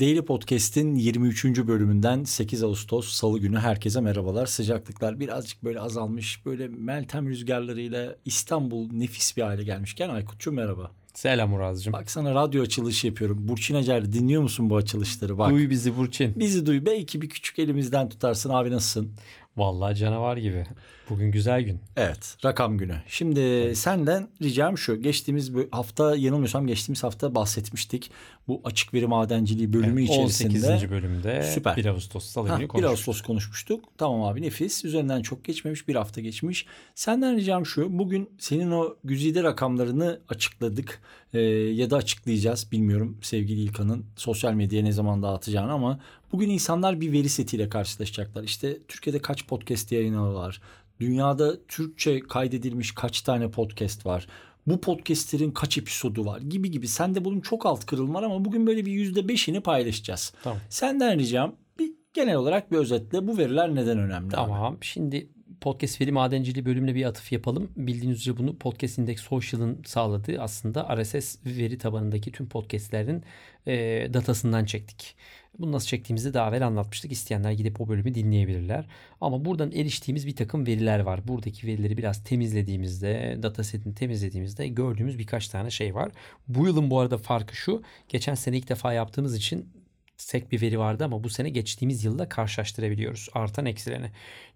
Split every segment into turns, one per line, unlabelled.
Daily Podcast'in 23. bölümünden 8 Ağustos Salı günü herkese merhabalar. Sıcaklıklar birazcık böyle azalmış. Böyle Meltem rüzgarlarıyla İstanbul nefis bir hale gelmişken Aykut'cum merhaba.
Selam Muraz'cığım.
Bak sana radyo açılışı yapıyorum. Burçin Acar dinliyor musun bu açılışları? Bak.
Duy bizi Burçin.
Bizi duy. Belki bir küçük elimizden tutarsın. Abi nasılsın?
Vallahi canavar gibi. Bugün güzel gün.
Evet rakam günü. Şimdi evet. senden ricam şu. Geçtiğimiz hafta yanılmıyorsam geçtiğimiz hafta bahsetmiştik. Bu açık veri madenciliği bölümü evet, içerisinde.
18. bölümde Süper. 1 Ağustos salı günü konuştuk.
1 Ağustos konuşmuştuk. Tamam abi nefis. Üzerinden çok geçmemiş bir hafta geçmiş. Senden ricam şu. Bugün senin o güzide rakamlarını açıkladık. Ee, ya da açıklayacağız. Bilmiyorum sevgili İlkan'ın sosyal medyaya ne zaman dağıtacağını ama bugün insanlar bir veri setiyle karşılaşacaklar. İşte Türkiye'de kaç podcast yayını var? Dünyada Türkçe kaydedilmiş kaç tane podcast var? Bu podcastlerin kaç episodu var gibi gibi. Sende bunun çok alt kırılma var ama bugün böyle bir yüzde beşini paylaşacağız. Tamam. Senden ricam bir genel olarak bir özetle bu veriler neden önemli?
Tamam. Abi? Şimdi podcast veri madenciliği bölümüne bir atıf yapalım. Bildiğiniz üzere bunu Podcast Index Social'ın sağladığı aslında RSS veri tabanındaki tüm podcastlerin e, datasından çektik. Bunu nasıl çektiğimizi daha evvel anlatmıştık. İsteyenler gidip o bölümü dinleyebilirler. Ama buradan eriştiğimiz bir takım veriler var. Buradaki verileri biraz temizlediğimizde, datasetini temizlediğimizde gördüğümüz birkaç tane şey var. Bu yılın bu arada farkı şu. Geçen sene ilk defa yaptığımız için tek bir veri vardı ama bu sene geçtiğimiz yılla karşılaştırabiliyoruz artan eksilerini.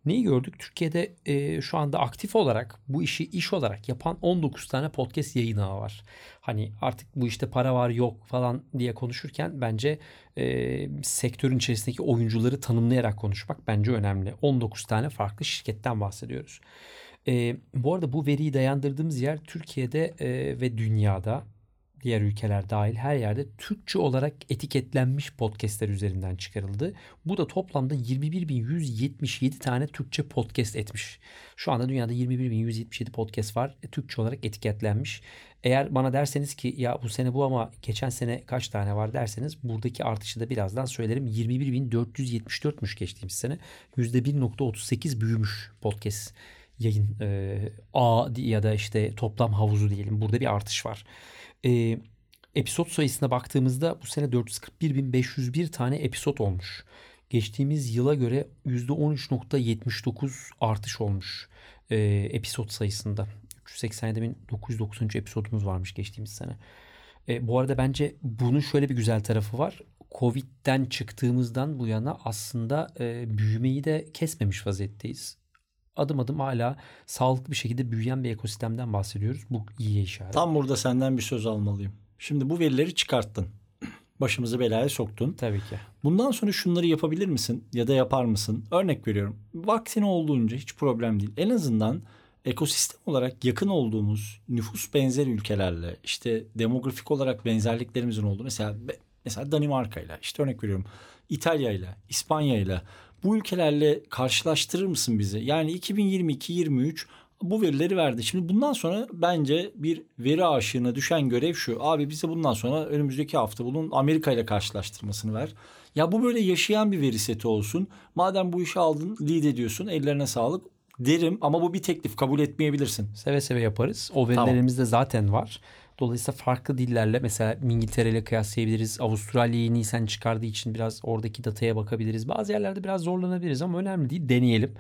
Neyi gördük? Türkiye'de e, şu anda aktif olarak bu işi iş olarak yapan 19 tane podcast yayın ağı var. Hani artık bu işte para var yok falan diye konuşurken bence e, sektörün içerisindeki oyuncuları tanımlayarak konuşmak bence önemli. 19 tane farklı şirketten bahsediyoruz. E, bu arada bu veriyi dayandırdığımız yer Türkiye'de e, ve dünyada diğer ülkeler dahil her yerde Türkçe olarak etiketlenmiş podcastler üzerinden çıkarıldı. Bu da toplamda 21.177 tane Türkçe podcast etmiş. Şu anda dünyada 21.177 podcast var. E, Türkçe olarak etiketlenmiş. Eğer bana derseniz ki ya bu sene bu ama geçen sene kaç tane var derseniz buradaki artışı da birazdan söylerim. 21.474'müş geçtiğimiz sene. %1.38 büyümüş podcast yayın e, A ya da işte toplam havuzu diyelim. Burada bir artış var. E, episod sayısına baktığımızda bu sene 441.501 tane episod olmuş. Geçtiğimiz yıla göre %13.79 artış olmuş e, episod sayısında. 387.993 episodumuz varmış geçtiğimiz sene. E, bu arada bence bunun şöyle bir güzel tarafı var. Covid'den çıktığımızdan bu yana aslında e, büyümeyi de kesmemiş vaziyetteyiz adım adım hala sağlıklı bir şekilde büyüyen bir ekosistemden bahsediyoruz. Bu iyi işaret.
Tam burada senden bir söz almalıyım. Şimdi bu verileri çıkarttın. Başımızı belaya soktun.
Tabii ki.
Bundan sonra şunları yapabilir misin ya da yapar mısın? Örnek veriyorum. Vaktin olduğunca hiç problem değil. En azından ekosistem olarak yakın olduğumuz nüfus benzer ülkelerle işte demografik olarak benzerliklerimizin olduğu mesela mesela Danimarka ile işte örnek veriyorum İtalya ile İspanya ile bu ülkelerle karşılaştırır mısın bizi? Yani 2022-23 bu verileri verdi. Şimdi bundan sonra bence bir veri aşığına düşen görev şu. Abi bize bundan sonra önümüzdeki hafta bunun Amerika ile karşılaştırmasını ver. Ya bu böyle yaşayan bir veri seti olsun. Madem bu işi aldın, lead ediyorsun, ellerine sağlık derim ama bu bir teklif kabul etmeyebilirsin.
Seve seve yaparız. O verilerimizde tamam. zaten var. Dolayısıyla farklı dillerle mesela İngiltere ile kıyaslayabiliriz. Avustralya'yı Nisan çıkardığı için biraz oradaki dataya bakabiliriz. Bazı yerlerde biraz zorlanabiliriz ama önemli değil. Deneyelim.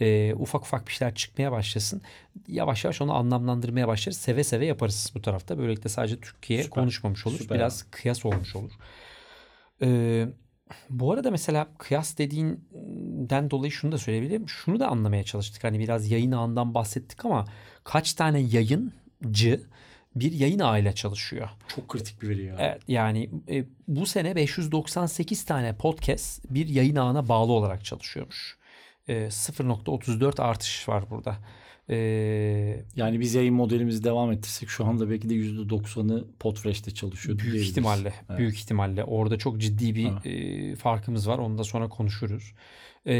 Ee, ufak ufak bir şeyler çıkmaya başlasın. Yavaş yavaş onu anlamlandırmaya başlarız. Seve seve yaparız bu tarafta. Böylelikle sadece Türkiye Süper. konuşmamış olur. Süper. Biraz kıyas olmuş olur. Ee, bu arada mesela kıyas dediğinden dolayı şunu da söyleyebilirim. Şunu da anlamaya çalıştık. Hani biraz yayın ağından bahsettik ama kaç tane yayıncı bir yayın ağıyla çalışıyor.
Çok kritik bir veri ya.
Evet yani e, bu sene 598 tane podcast bir yayın ağına bağlı olarak çalışıyormuş. E, 0.34 artış var burada. E,
yani biz yayın modelimizi devam ettirsek şu anda belki de %90'ı Podfresh'te çalışıyor.
Büyük ihtimalle. Evet. Büyük ihtimalle. Orada çok ciddi bir e, farkımız var. Onu da sonra konuşuruz. E,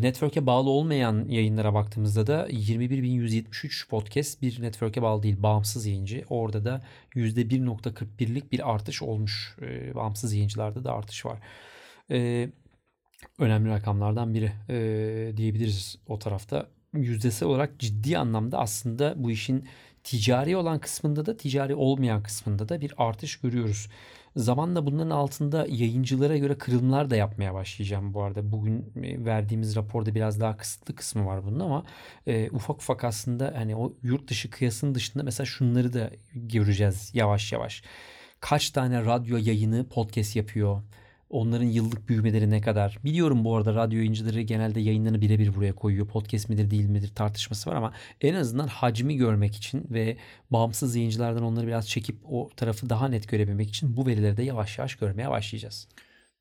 network'e bağlı olmayan yayınlara baktığımızda da 21.173 podcast bir network'e bağlı değil. Bağımsız yayıncı. Orada da %1.41'lik bir artış olmuş. E, bağımsız yayıncılarda da artış var. E, önemli rakamlardan biri e, diyebiliriz o tarafta. Yüzdesel olarak ciddi anlamda aslında bu işin ticari olan kısmında da ticari olmayan kısmında da bir artış görüyoruz. Zamanla bunların altında yayıncılara göre kırılımlar da yapmaya başlayacağım bu arada. Bugün e, verdiğimiz raporda biraz daha kısıtlı kısmı var bunun ama e, ufak ufak aslında hani o yurt dışı kıyasının dışında mesela şunları da göreceğiz yavaş yavaş. Kaç tane radyo yayını podcast yapıyor? Onların yıllık büyümeleri ne kadar? Biliyorum bu arada radyo yayıncıları genelde yayınlarını birebir buraya koyuyor. Podcast midir değil midir tartışması var ama en azından hacmi görmek için ve bağımsız yayıncılardan onları biraz çekip o tarafı daha net görebilmek için bu verileri de yavaş yavaş görmeye başlayacağız.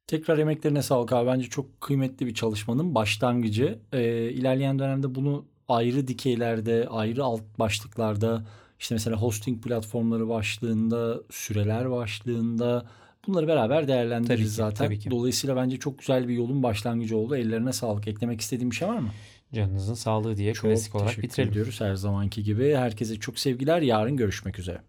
Tekrar emeklerine sağlık abi. Bence çok kıymetli bir çalışmanın başlangıcı. Ee, ilerleyen dönemde bunu ayrı dikeylerde, ayrı alt başlıklarda işte mesela hosting platformları başlığında, süreler başlığında bunları beraber değerlendiririz
Tabii ki,
zaten.
tabii ki.
Dolayısıyla bence çok güzel bir yolun başlangıcı oldu. Ellerine sağlık. Eklemek istediğim bir şey var mı?
Canınızın sağlığı diye
Çok
klasik olarak bitirelim.
ediyoruz her zamanki gibi. Herkese çok sevgiler. Yarın görüşmek üzere.